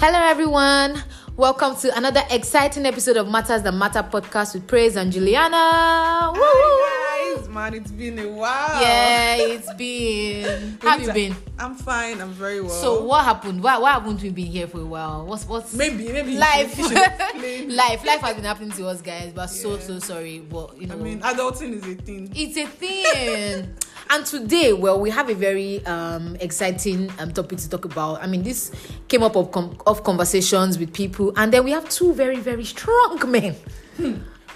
Hello, everyone. Welcome to another exciting episode of Matters That Matter podcast with Praise and Juliana. Woo! Hi guys, man, it's been a while. Yeah, it's been. How have you been? I'm fine. I'm very well. So, what happened? Why, why haven't we been here for a while? What's what's maybe, maybe life? life, life has been happening to us, guys. But so Yeah. so sorry. But you know, I mean, adulting is a thing. it's a thing. and today, well, we have a very um, exciting um, topic to talk about. I mean, this came up of, com- of conversations with people, and then we have two very, very strong men,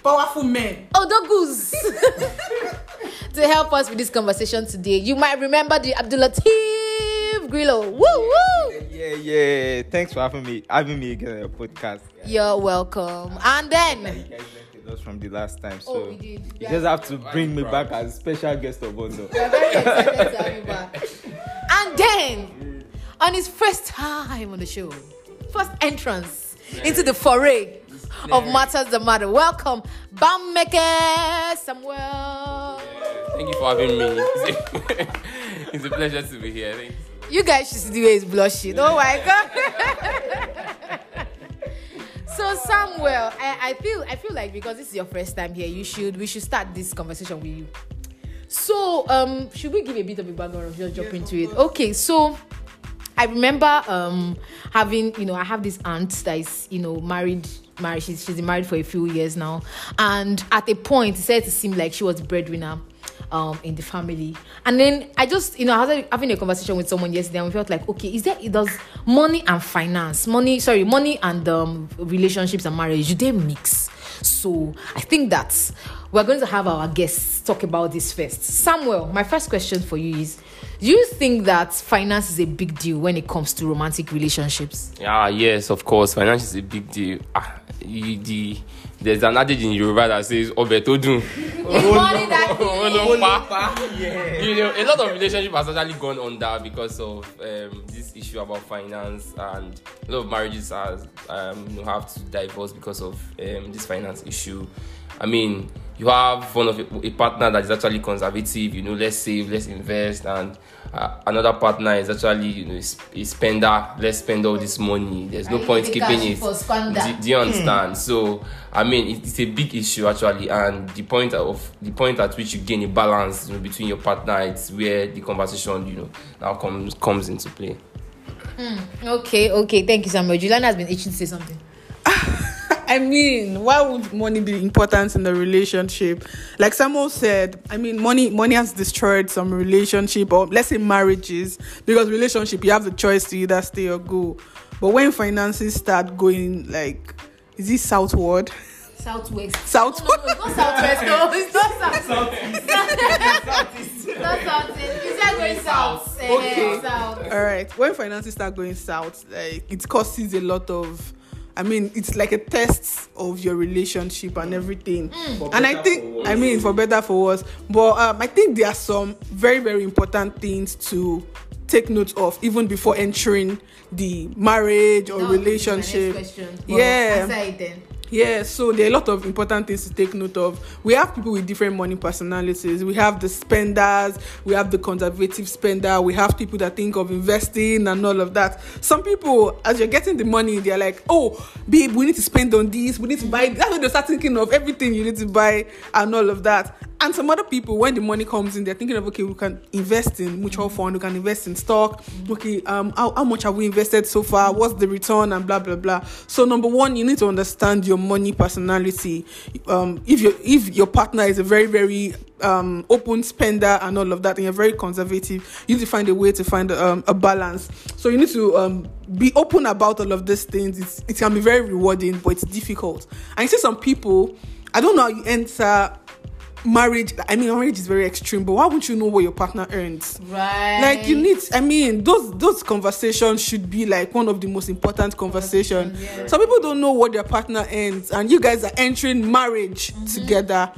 Powerful men. Odogwus, to help us with this conversation today. You might remember the Abdulatif Grillo. Woo woo! Yeah, yeah. Thanks for having me having me again on your podcast. You're welcome. And then. You guys us from the last time, oh, so Oh, we did. you just have to bring me back as special guest of honor. We're very excited to have you back. And then, on his first time on the show, first entrance into the foray of Matters the Matter, welcome Bameke Samuel. Thank you for having me. It's a, pleasure to be here. Thank you. You guys should see the way he's blushing. Oh my god. so Samuel, I, I feel I feel like because this is your first time here, you should we should start this conversation with you. So um should we give a bit of a background or just jump into it? Okay, so I remember um having you know I have this aunt that is you know married married she's she's been married for a few years now and at a point it said to seem like she was breadwinner um in the family and then I just you know I was having a conversation with someone yesterday and we felt like okay is there it does money and finance money sorry money and um relationships and marriage do they mix so I think that we're going to have our guests talk about this first. Samuel, my first question for you is Do you think that finance is a big deal when it comes to romantic relationships? Yeah, yes, of course. Finance is a big deal. Ah, you, the, there's an adage in Yoruba that says, Obe to do. You know, a lot of relationships has actually gone under because of um, this issue about finance, and a lot of marriages has um, have to divorce because of um, this finance issue. I mean, you have one of a, a partner that is actually conservative. You know, let's save, let's invest, and uh, another partner is actually you know is- a spender. Let's spend all this money. There's no And point keeping it. for. Do, do you understand? So I mean, it, it's a big issue actually, and the point of the point at which you gain a balance you know, between your partner, it's where the conversation you know now comes comes into play. Okay, okay, thank you, Samuel. Juliana has been itching to say something. I mean, why would money be important in the relationship? Like Samuel said, I mean, money money has destroyed some relationship or let's say marriages because relationship you have the choice to either stay or go. But when finances start going like, is it southward? Southwest. South. No, no, it's not southwest. No, it's not south. Southeast. not southeast. It's not going south. Eh, Okay. South. All right. When finances start going south, like it causes a lot of. I mean, it's like a test of your relationship and everything. And I think, I mean, for better for worse. But um, I think there are some very, very important things to take note of even before entering the marriage or That was next relationship. Yeah. Yeah, so there are a lot of important things to take note of. We have people with different money personalities. We have the spenders, we have the conservative spender, we have people that think of investing and all of that. Some people, as you're getting the money, they're like, oh, babe, we need to spend on this, we need to buy. That's when they start thinking of everything you need to buy and all of that. And some other people, when the money comes in, they're thinking of okay, we can invest in mutual fund, we can invest in stock. Okay, um, how, how much have we invested so far? What's the return and blah blah blah. So number one, you need to understand your money personality. Um, if your if your partner is a very very um open spender and all of that, and you're very conservative, you need to find a way to find um, a balance. So you need to um be open about all of these things. It's, it can be very rewarding, but it's difficult. And you see some people, I don't know how you enter marriage i mean marriage is very extreme but why wouldn't you know what your partner earns Right. like you need i mean those those conversations should be like one of the most important conversation Yeah. some people don't know what their partner earns and you guys are entering marriage mm-hmm. together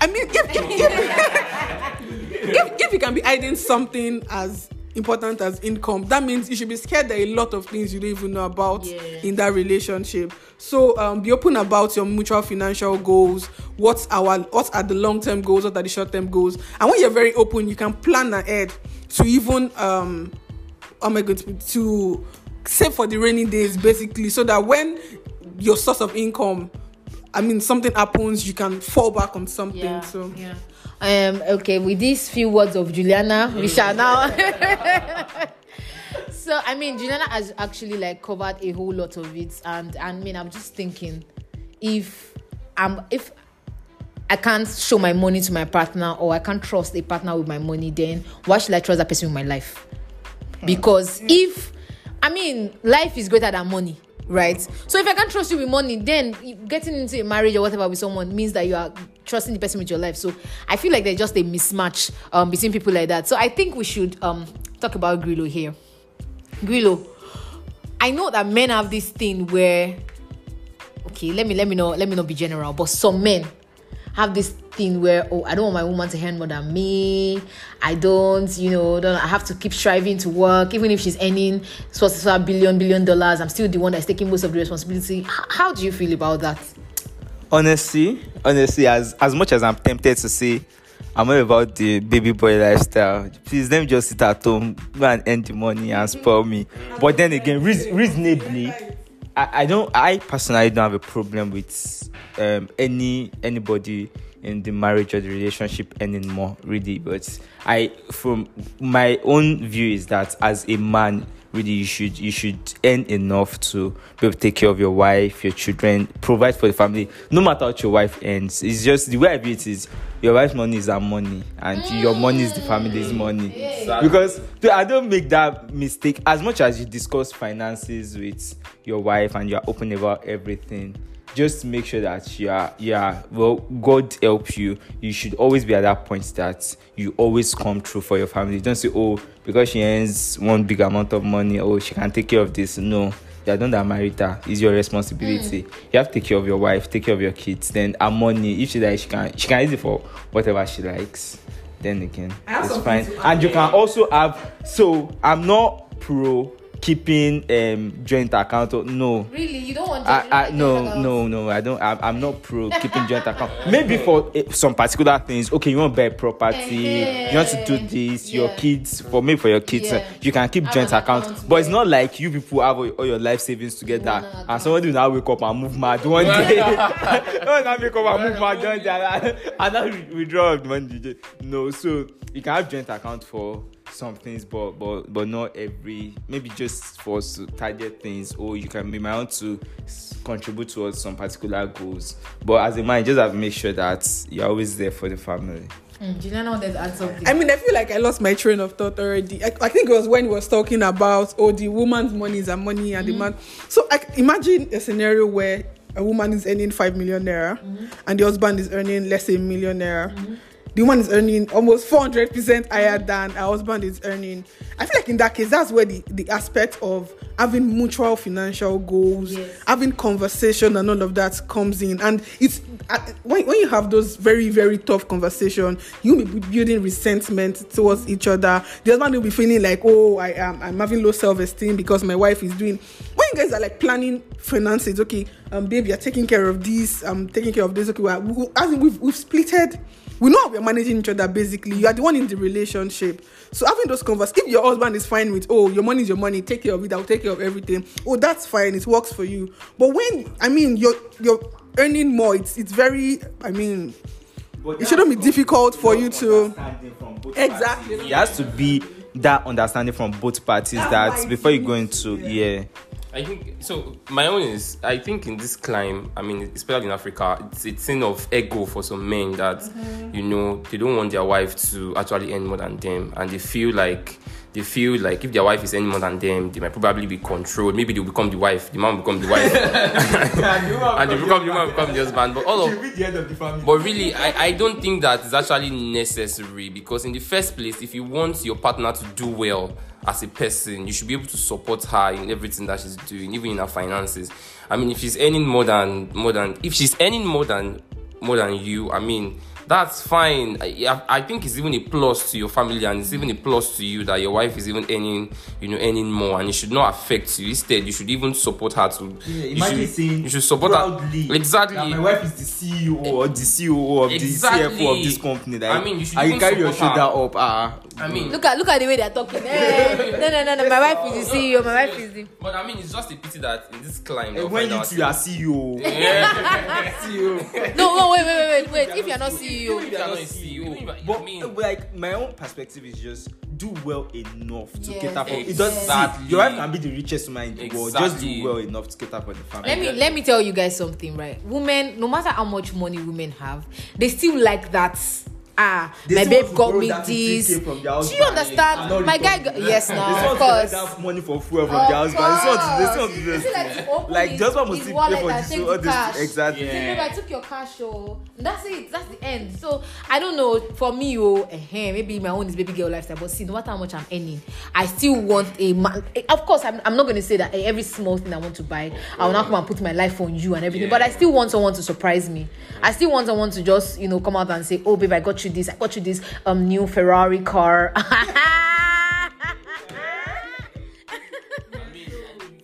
i mean if if, if, if if you can be hiding something as important as income. That means you should be scared that a lot of things you don't even know about Yeah. in that relationship. So um, be open about your mutual financial goals. What's our what are the long-term goals? What are the short-term goals? And when you're very open you can plan ahead to even um i going to to save for the rainy days basically so that when your source of income i mean something happens you can fall back on something so yeah. Um, okay, with these few words of Juliana, we shall now. so I mean, Juliana has actually like covered a whole lot of it, and and I mean, I'm just thinking, if I'm if I can't show my money to my partner or I can't trust a partner with my money, then why should I trust that person with my life? Because if I mean, life is greater than money, right? So if I can't trust you with money, then getting into a marriage or whatever with someone means that you are trusting the person with your life. So I feel like there's just a mismatch um, between people like that. So I think we should um, talk about Grillo here. Grillo, I know that men have this thing where, okay, let me let me know, let me not be general, but some men have this thing where oh I don't want my woman to earn more than me. I don't, you know, don't I have to keep striving to work, even if she's earning so so a billion billion dollars. I'm still the one that's taking most of the responsibility. H- how do you feel about that? honestly, honestly, as as much as I'm tempted to say I'm all about the baby boy lifestyle, please let me just sit at home, go and earn the money and spoil me. But then again, reas- reasonably, I, I don't I personally don't have a problem with um any anybody in the marriage or the relationship earning more really. But i from my own view is that as a man really you should you should earn enough to be able to take care of your wife your children provide for the family. No matter what your wife earns it's just the way i view it is your wife's money is her money and your money is the family's mm. money. Because i don't make that mistake. As much as you discuss finances with your wife and you're open about everything just make sure that you are yeah well god help you. You should always be at that point that you always come through for your family. Don't say oh because she earns one big amount of money oh she can take care of this. No you're done that married. Her it's your responsibility. You have to take care of your wife take care of your kids. Then her money if she like she can she can use it for whatever she likes. Then again it's fine. and you can also have so i'm not pro keeping um joint account. No. Really, you don't want I, I no no no. I don't I'm, I'm not pro keeping joint account. Maybe for eh, some particular things. Okay you want to buy property. You want to do this. Your Yeah. kids for maybe for your kids Yeah. you can keep joint account. account, but it's not like you people have all, all your life savings together. One and account. somebody will now wake up and move mad one day. no now wake up and move mad one day and, and now withdraw the money. No so you can have joint account for some things but but but not every maybe just for s- target things or you can be my own to contribute towards some particular goals but as a man just have to make sure that you're always there for the family Mm, Juliana wanted to add something. I mean, I feel like I lost my train of thought already. I, I think it was when he was talking about, oh, the woman's money is her money and the man. So I imagine a scenario where a woman is earning five million naira and the husband is earning less than a million naira. The woman is earning almost 400% higher than her husband is earning. I feel like in that case, that's where the, the aspect of having mutual financial goals, Yes. having conversation and all of that comes in. And it's uh, when, when you have those very, very tough conversation, you'll be building resentment towards each other. The husband will be feeling like, oh, I am I'm having low self-esteem because my wife is doing when you guys are like planning finances, okay, um, babe, you're taking care of this, I'm taking care of this, okay, well, we, as in we've we've splitted. We know how we're managing each other basically. You are the one in the relationship. So having those conversations, if your husband is fine with, oh, your money is your money, take care of it, I'll take care of everything. Oh, that's fine, it works for you. But when I mean you're you're earning more, it's it's very I mean it shouldn't be difficult for you to Exactly. it has to be that understanding from both parties that before you go into yeah I think so. My own is I think in this clime, I mean, especially in Africa, it's a thing of ego for some men that mm-hmm. you know they don't want their wife to actually earn more than them, and they feel like they feel like if their wife is any more than them, they might probably be controlled. Maybe they'll become the wife, the man will become the wife, and they become the man become the husband. But all of the end of the family but really, I, I don't think that is actually necessary because, in the first place, if you want your partner to do well as a person, you should be able to support her in everything that she's doing, even in her finances. I mean, if she's earning more than more than if she's earning more than more than you, I mean, that's fine. I, I think it's even a plus to your family and it's even a plus to you that your wife is even earning, you know, earning more, and it should not affect you. Instead, you should even support her to. you should, you should support her exactly. wife is the CEO or the CEO of Exactly. the CFO of this company. Like, I mean, you should even carry your shoulder her. up. Ah, I mean, Look at look at the way they're talking. Eh, no, no, no, no. My wife is the CEO. My wife is the. but I mean, it's just a pity that in this climb, they'll when find you two are CEO. No, no, wait, wait, wait, wait, wait. If you're not CEO, If you're not a CEO, if- But I mean, like my own perspective is just do well enough to Yes, cater for it. Exactly. see your wife can be the richest woman in the world. Just do well enough to cater for the family. let me let me tell you guys something, right? Women, no matter how much money women have, they still like that. Ah, They my still babe want to got borrow me that this. 15K from their Do you husband and understand? not My guy, return go- yes, They now still of want to let course. that money for fuel from Of their husband. They still want to, they still want to do course. this. Is it like to open Like his- just want to his still wallet pay for and this. take all the this cash. exactly. Say, babe, I took your cash, oh. That's it. That's the end. So I don't know. For me, oh, eh, maybe my own is baby girl lifestyle. But see, no matter how much I'm earning, I still want a man. eh, Of course, I'm, I'm not going to say that eh, every small thing I want to buy, I will not come and put my life on you and everything. But I still want someone to surprise me. I still want someone to just, you know, come out and say, "Oh, babe, I got you this. I got you this um new Ferrari car." I mean,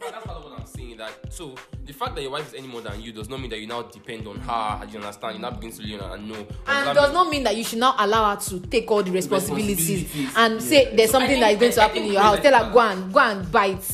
that's part of what I'm saying. That so the fact that your wife is any more than you does not mean that you now depend on her. You understand? You now begin to lean on and know. and does not mean that you should not allow her to take all the responsibilities, Responsibilities. and say there's something I that is going think- to I happen in your house. Tell her go and go and bite.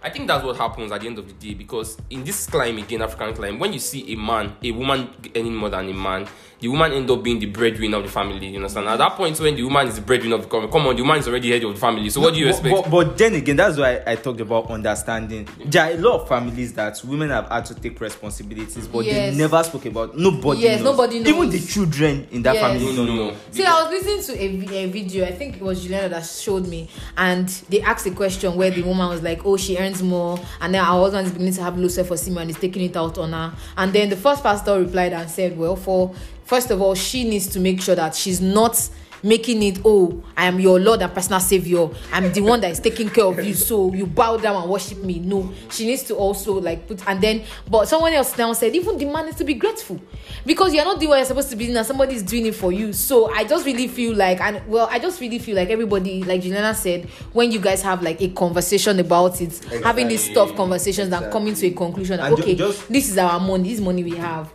I think that's what happens at the end of the day because in this climb again, African climb, when you see a man, a woman earning more than a man, the woman end up being the breadwinner of the family. You understand? At that point, when the woman is the breadwinner of the family, come on, the woman is already head of the family. So what do you expect? But, but then again, that's why I talked about understanding. There are a lot of families that women have had to take responsibilities, but Yes. they never spoke about. Nobody Yes, knows. nobody Even knows. the children in that Yes. family no, don't no, know. no. See, I was listening to a, a video. I think it was Juliana that showed me, and they asked a question where the woman was like, "Oh, she earns more," and then her husband is beginning to have low self-esteem and is taking it out on her. And then the first pastor replied and said, "Well, for first of all, she needs to make sure that she's not." Making it, oh, I am your Lord and personal Savior. I'm the one that is taking care of you. So you bow down and worship me. No, she needs to also like put, and then, but someone else now said, even the man needs to be grateful because you're not doing what you're supposed to be doing and somebody is doing it for you. So I just really feel like, and well, I just really feel like everybody, like Juliana said, when you guys have like a conversation about it, having these tough conversations and coming to a conclusion, that, okay, just- this is our money, this money we have.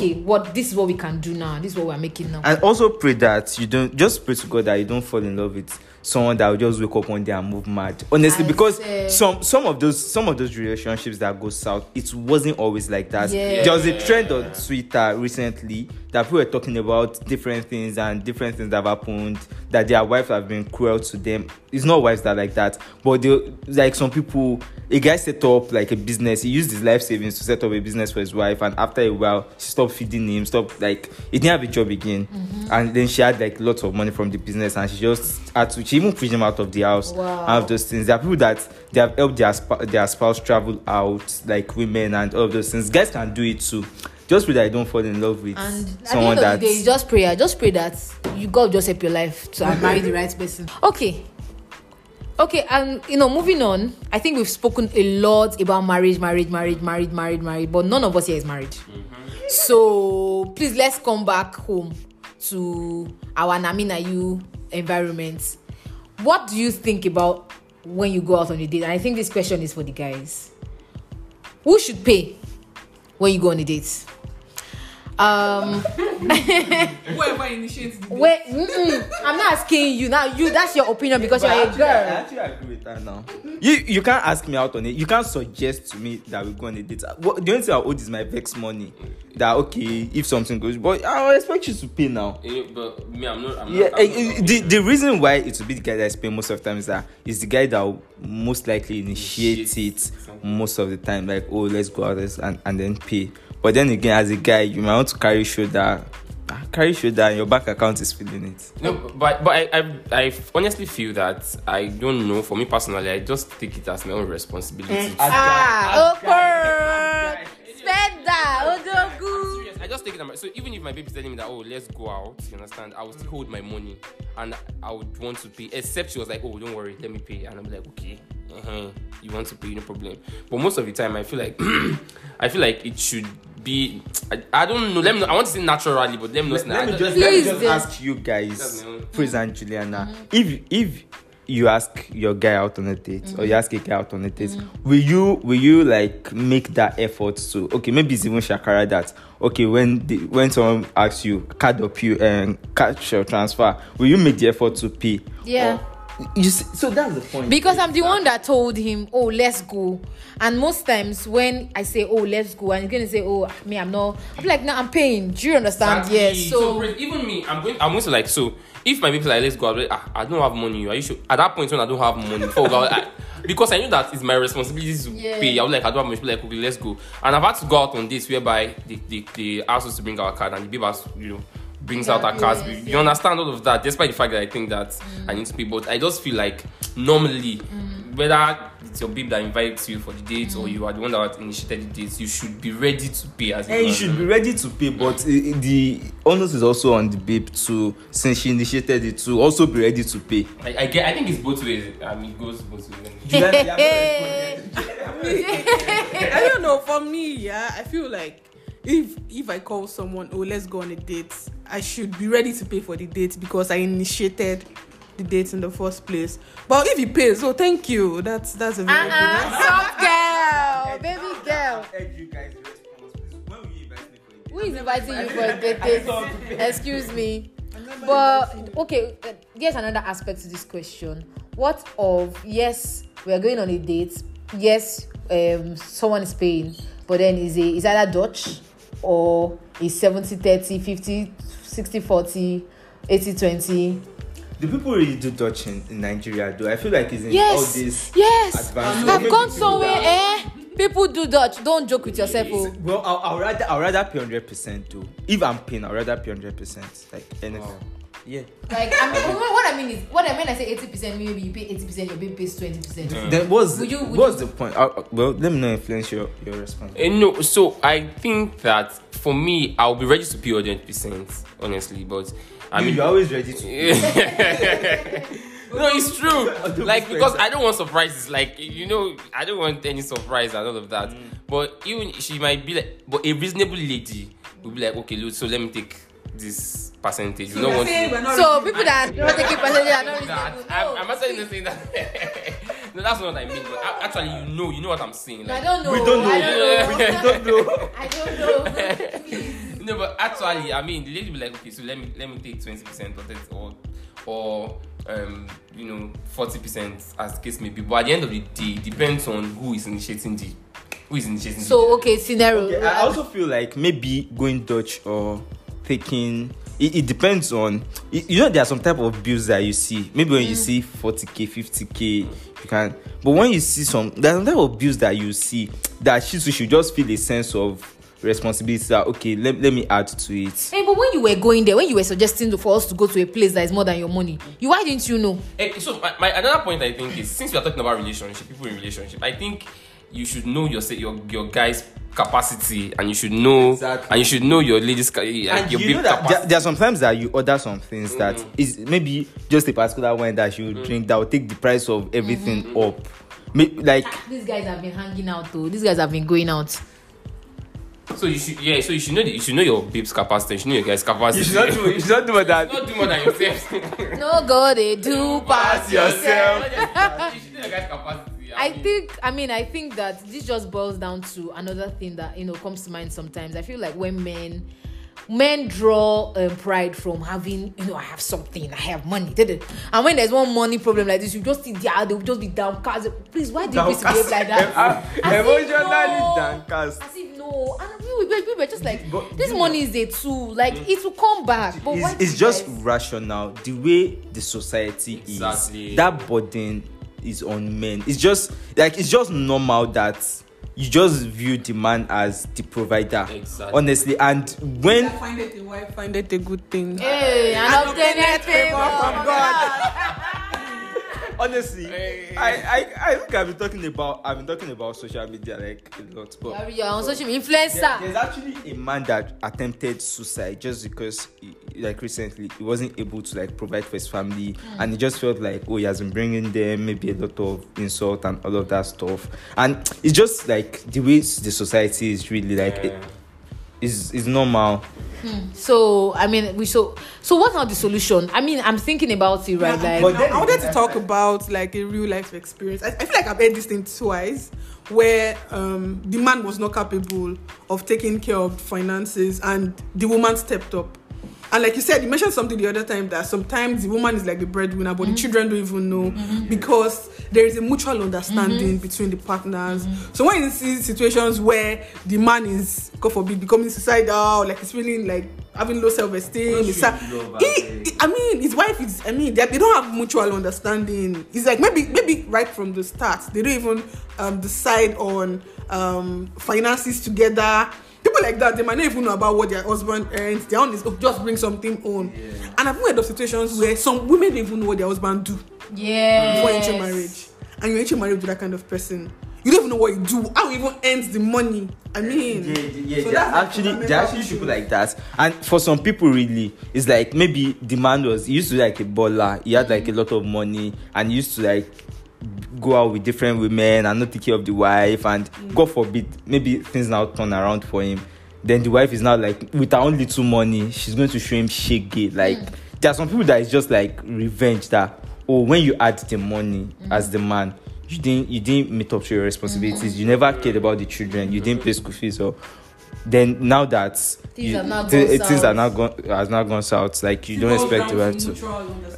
Okay, what this is what we can do now. This is what we're making now. And also pray that you don't just pray to God that you don't fall in love with someone that will just wake up one day and move mad. Honestly, I because some some of those some of those relationships that go south, it wasn't always like that. Yeah. There was a trend on Twitter recently that people were talking about different things and different things that have happened that their wives have been cruel to them. It's not wives that are like that, but they like some people. A guy set up like a business. He used his life savings to set up a business for his wife, and after a while, she stopped feeding him. Stopped like he didn't have a job again, mm-hmm. and then she had like lots of money from the business, and she just had to. She even pushed him out of the house. Wow. and of those things. There are people that they have helped their sp- their spouse travel out, like women and all of those things. Guys can do it too. Just pray that you don't fall in love with And someone end that the day, just prayer. Just pray that you God just help your life to marry the right person. Okay. Okay, and you know, moving on, I think we've spoken a lot about marriage, marriage, marriage, married, married, married, but none of us here is married. Mm-hmm. So please let's come back home to our Namina you environment. What do you think about when you go out on a date? And I think this question is for the guys. Who should pay when you go on a date? Um Whoever initiates the Wait, mm-mm, I'm not asking you now. You that's your opinion because you're a Actually, I girl. actually agree with that now. You you can't ask me out on it. You can't suggest to me that we go on a date. What, the only thing I owe is my vex money. That okay, if something goes, but I expect you to pay now. Eh, but me, I'm not. I'm Yeah, not, I'm not the, the reason why it will be the guy that is paying most of the time is that is the guy that will most likely initiate it most of the time. Like, oh, let's go out this and, and then pay. But then again, as a guy, you might want to carry shoulder, carry shoulder, and your bank account is feeling it. No, but but I, I I honestly feel that I don't know. For me personally, I just take it as my own responsibility. Ah, okay. Just take it. as my- So even if my baby's telling me that, oh, let's go out, you understand? I will still hold my money, and I would want to pay. Except she was like, oh, don't worry, let me pay, and I'm like, okay, uh-huh, you want to pay, no problem. But most of the time, I feel like I feel like it should be. I, I don't know. Let me. Know, I want to say naturally, but let me know. Let, let me just, let me just ask you guys, my own- Praise and Juliana, if if you ask your guy out on a date or you ask a guy out on a date mm. will you will you like make that effort to okay maybe it's even shakara that okay when the when someone asks you card up you and cash your transfer will you make the effort to pay Yeah. Or- see, so that's the point because I'm the one that told him, "Oh, let's go." And most times when I say, "Oh, let's go," and he's gonna say, "Oh, me, I'm not," I'm like, "No, I'm paying." Do you understand? Exactly. Yes. So, for- even me, I'm going. I'm going to like so. If my people like let's go, I'm like, ah, I don't have money. Are you sure? At that point when I don't have money, for I, because I knew that it's my responsibility to Yeah. pay. I was like, I don't have money. People like, okay, let's go. And I've had to go out on dates whereby they, they, they asked us to bring our card and the babe has, you know, brings out her Yeah, yes, You understand all of that, despite the fact that I think that I need to pay. But I just feel like normally, whether it's your babe that invites you for the date or you are the one that initiated the date, you should be ready to pay as a and you should be ready to pay but uh, the onus is also on the babe to since she initiated it to also be ready to pay I, I get. I think it's both ways. I mean, it goes both ways. I don't know. For me, yeah, I feel like if if I call someone, oh, let's go on a date, I should be ready to pay for the date because I initiated the date in the first place. But if he pays, oh, thank you. That's that's a very good. uh-uh, soft girl, baby girl. Who is inviting you for a date? Excuse me. But okay, uh, here's another aspect to this question. What of yes, we are going on a date. Yes, um, someone is paying, but then is a is either Dutch or is 70 30, 50 60 40, 80 20. Do people really do Dutch in, in Nigeria though? I feel like it's in all Yes, this yes. advanced- I've gone somewhere, eh? People do Dutch. Don't joke with yourself, oh. Well, I'll, I'll rather I'll rather pay hundred percent though. If I'm paying, I'll rather pay hundred percent. Like anything. Yeah. Like, I mean, what what I mean is, what I mean, I say eighty percent, maybe you pay eighty percent, your babe pays twenty percent. Then what's Would you- would what's the point? Uh, uh, well, let me know influence your your response. Uh, no, so I think that for me, I'll be ready to pay 100%, honestly. But I mean, you're always ready to. no, it's true. like because I don't want surprises. Like you know, I don't want any surprise and all of that. But even she might be like, but a reasonable lady will be like, okay, look, so let me take this percentage. You don't want to. So people that don't take it percentage are not that. reasonable. I'm, No. I'm not saying the same that. no, that's not what I mean. But actually, you know, you know what I'm saying. I don't know. We don't know. I don't know. We don't know. I don't know. no, but actually, I mean, the lady will be like, okay, so let me let me take twenty percent of it, or or um, you know, forty percent as the case may be. But at the end of the day, it depends on who is initiating the who is initiating. So the, okay, scenario. Yeah, I also feel like maybe going Dutch or taking it, it depends on you, you know there are some type of bills that you see. Maybe when you see 40k 50k you can but when you see some there are some type of bills that you see that she too should just feel a sense of responsibility that okay let, let me add to it. Hey, but when you were going there, when you were suggesting for us to go to a place that is more than your money, you why didn't you know? Eh, so my, my another point I think is since we are talking about relationship, people in relationship, I think you should know your your your guy's capacity and you should know Exactly. and you should know your lady's ca- and your you know that there, capacity. there are sometimes that you order some things that mm. is maybe just a particular wine that you mm. drink that will take the price of everything mm-hmm. up May- like ah, These guys have been hanging out though. These guys have been going out. So you should yeah, so you should know the, you should know your babe's capacity, you should know your guy's capacity. you should not do you should not do more than not do more than yourself. No go they do pass yourself. you should know your guy's capacity. I think I mean I think that this just boils down to another thing that you know comes to mind sometimes. I feel like when men men draw um, pride from having you know I have something, I have money, and when there's one money problem like this, you just sit there, they'll just be downcast. Please, why do you behave like that? If emotionally no- downcast As if no, and we were, we were just like But this money is a tool, like it will come back. But it's, it's just guys- rational the way the society Exactly. is that burden is on men it's just like it's just normal that you just view the man as the provider Exactly. honestly and when Find it a wife, find it a good thing. Hey, and obtain favor from God. honestly I, I i think i've been talking about i've been talking about social media like a lot but You're on social media There- influencer. there's actually a man that attempted suicide just because he, like recently he wasn't able to like provide for his family and he just felt like oh he has been bringing them maybe a lot of insult and all of that stuff. And it's just like the way the society is really like it, is is normal So I mean, we so so what's now the solution? I mean, I'm thinking about it right, like But I- I wanted again, to talk about like a real life experience. I, I feel like I've heard this thing twice, where um, the man was not capable of taking care of finances, and the woman stepped up. And like you said, you mentioned something the other time that sometimes the woman is like the breadwinner, but the children don't even know because there is a mutual understanding between the partners. So when you see situations where the man is, God forbid, becoming suicidal, like he's feeling like having low should sad, he he- I mean, his wife is. I mean, they, they don't have mutual understanding. It's like maybe, maybe right from the start, they don't even um, decide on um, finances together. People like that, they might not even know about what their husband earns. Their own is just bring something home. And I've heard of situations where some women don't even know what their husband do yeah, before entering marriage, and you enter marriage with that kind of person. You don't even know what you do. How you even earns the money. I mean, yeah, yeah, so there are actually there are actually people like that and for some people really it's like maybe the man was he used to be like a baller he had like a lot of money and he used to like go out with different women and not take care of the wife and god forbid maybe things now turn around for him. Then the wife is now like with her own little money she's going to show him shake like there are some people that is just like revenge that oh when you add the money as the man you didn't you didn't meet up to your responsibilities. You never cared about the children. You didn't pay school fees or then now that Things you, are now thi- gone things south. are now gone has now gone south like you don't expect the down wife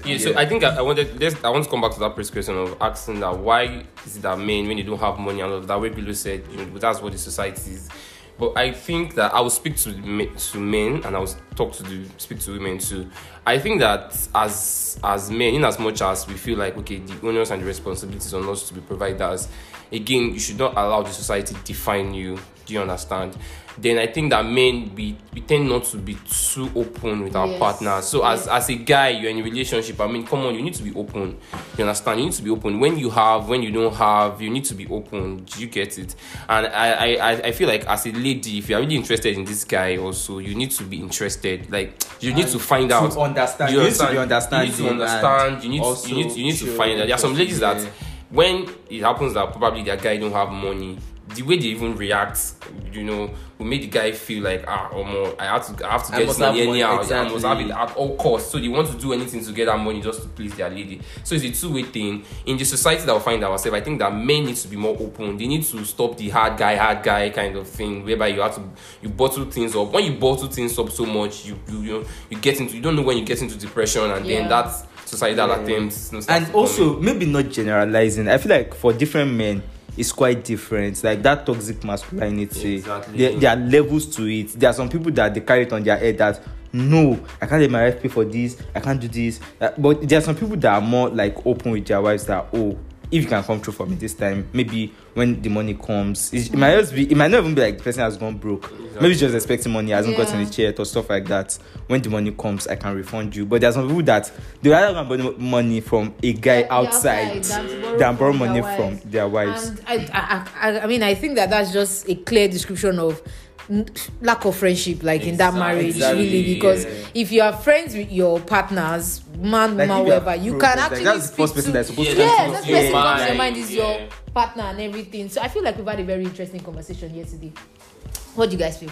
to. Yeah, so I think I, I wanted this. I want to come back to that first question of asking that why is it that men when they don't have money and all of that way Bilo said you know that's what the society is. But I think that I will speak to to men and I will talk to the speak to women too. I think that as as men, in as much as we feel like okay, the onus and the responsibilities on us to be providers, again, you should not allow the society to define you. Do you understand? Then I think that men we, we tend not to be too open with our Yes. partners. So as as a guy, you're in a relationship. I mean, come on, you need to be open. You understand? You need to be open. When you have, when you don't have, you need to be open. Do you get it? And I I, I, feel like as a lady, if you are really interested in this guy, also you need to be interested. Like you need to find to out. understand. Do You need to be You need to understand. You need to, you need you need to find out. There are some ladies that when it happens that probably their guy don't have money, the way they even react, you know, will make the guy feel like ah, or more. I have to, I have to I get this money anyhow. I must have exactly. it at all costs. So they want to do anything to get that money just to please their lady. So it's a two-way thing. In the society that we find ourselves, I think that men need to be more open. They need to stop the hard guy, hard guy kind of thing, whereby you have to you bottle things up. When you bottle things up so much, you you you, know, you get into you don't know when you get into depression, and Yeah. then that's societal attempts. know, starts and also maybe not generalizing i feel like for different men it's quite different. Like that toxic masculinity Exactly. there, there are levels to it. There are some people that they carry it on their head that no i can't let my wife pay for this i can't do this. Uh, but there are some people that are more like open with their wives that oh if you can come through for me this time maybe when the money comes it, it might just be it might not even be like the person has gone broke. Maybe he's just expecting money hasn't gotten Yeah. a chair or stuff like that. When the money comes i can refund you. But there are some people that they rather borrow money from a guy Yeah, outside borrow than borrow from money their from their wives. And I, I, I, I mean, I think that that's just a clear description of lack of friendship, like in that marriage, Exactly, really. Because yeah. if you are friends with your partners, man, Like, woman, if you have whatever, you progress, can like, actually that's the speak first person that's supposed to Yeah, Yes, that's to the your person who comes to mind, your mind is your partner and everything. So I feel like we've had a very interesting conversation here today. What do you guys feel?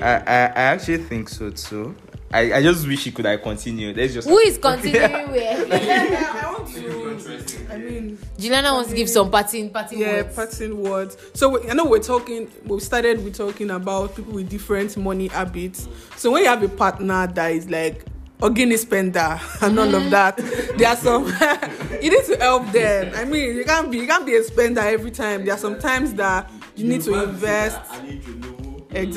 I, I i actually think so too i i just wish he could i continue let's just Who is continuing with? Yeah, I want to. I mean, Juliana wants to give some parting, parting yeah, words. parting words. So we, I know we're talking. We started with talking about people with different money habits. So when you have a partner that is like organic spender and all of that, there are some. you need to help them. I mean, you can't be you can't be a spender every time. There are some times that you need to invest. Exactly. Exactly. Me- me, Something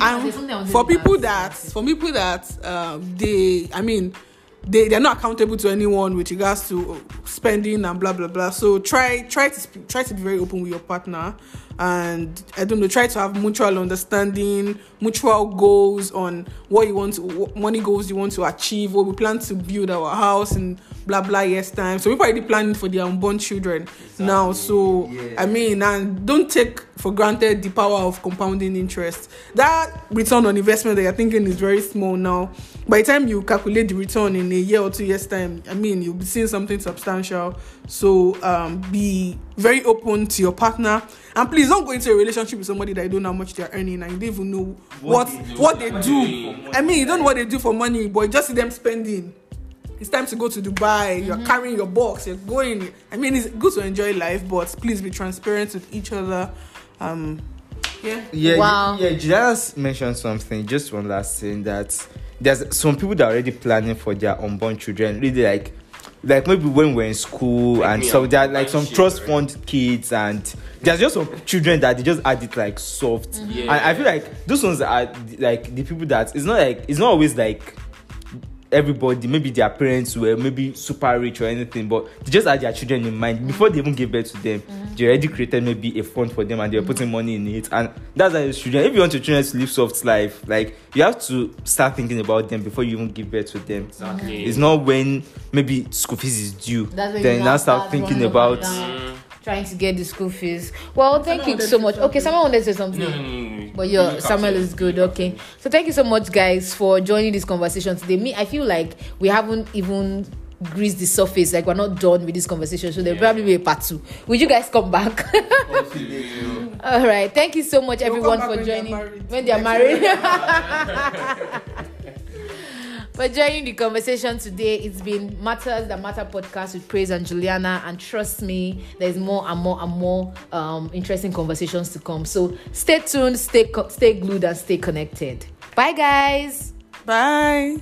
I And for people that for people that um, they I mean they they're not accountable to anyone with regards to spending and blah blah blah. So try try to try to be very open with your partner and I don't know try to have mutual understanding, mutual goals on what you want to what money goals you want to achieve, what we plan to build our house and blah blah years time. So people are already planning for their unborn children now. So yeah. I mean and don't take for granted the power of compounding interest. That return on investment that you're thinking is very small now. By the time you calculate the return in a year or two years' time, I mean you'll be seeing something substantial. So um, be very open to your partner, and please don't go into a relationship with somebody that you don't know how much they're earning and you don't even know what what they do. I mean, you don't know what they do for money, but you just see them spending it's time to go to Dubai. You're carrying your box. You're going. I mean, it's good to enjoy life, but please be transparent with each other. Um, yeah. Yeah, Wow. yeah. Just mentioned something. Just one last thing that there's some people that are already planning for their unborn children. Really like, like maybe when we're in school Like and so there are like some trust fund kids and there's just some children that they just add it like soft. Yeah. And I feel like those ones are like the people that it's not like it's not always like everybody maybe their parents were maybe super rich or anything but they just had their children in mind before they even gave birth to them mm-hmm. they already created maybe a fund for them and they were putting money in it and that's how your children if you want your children to live soft life like you have to start thinking about them before you even give birth to them Exactly. it's not when maybe school fees is due That's when then you now now start start thinking about trying to get the school fees. Well, thank you so much. Okay, someone wanted to say something. No, no, no, no, no. But your You Samuel is good. Okay. So thank you so much, guys, for joining this conversation today. Me, I feel like we haven't even greased the surface. Like we're not done with this conversation. So there'll Yeah. probably be a part two. Will you guys come back? All right. Thank you so much, everyone, for back when they're joining. When they're married. For joining the conversation today, it's been Matters That Matter podcast with Praise and Juliana. And trust me, there's more and more and more um, interesting conversations to come. So stay tuned, stay, co- stay glued, and stay connected. Bye, guys. Bye.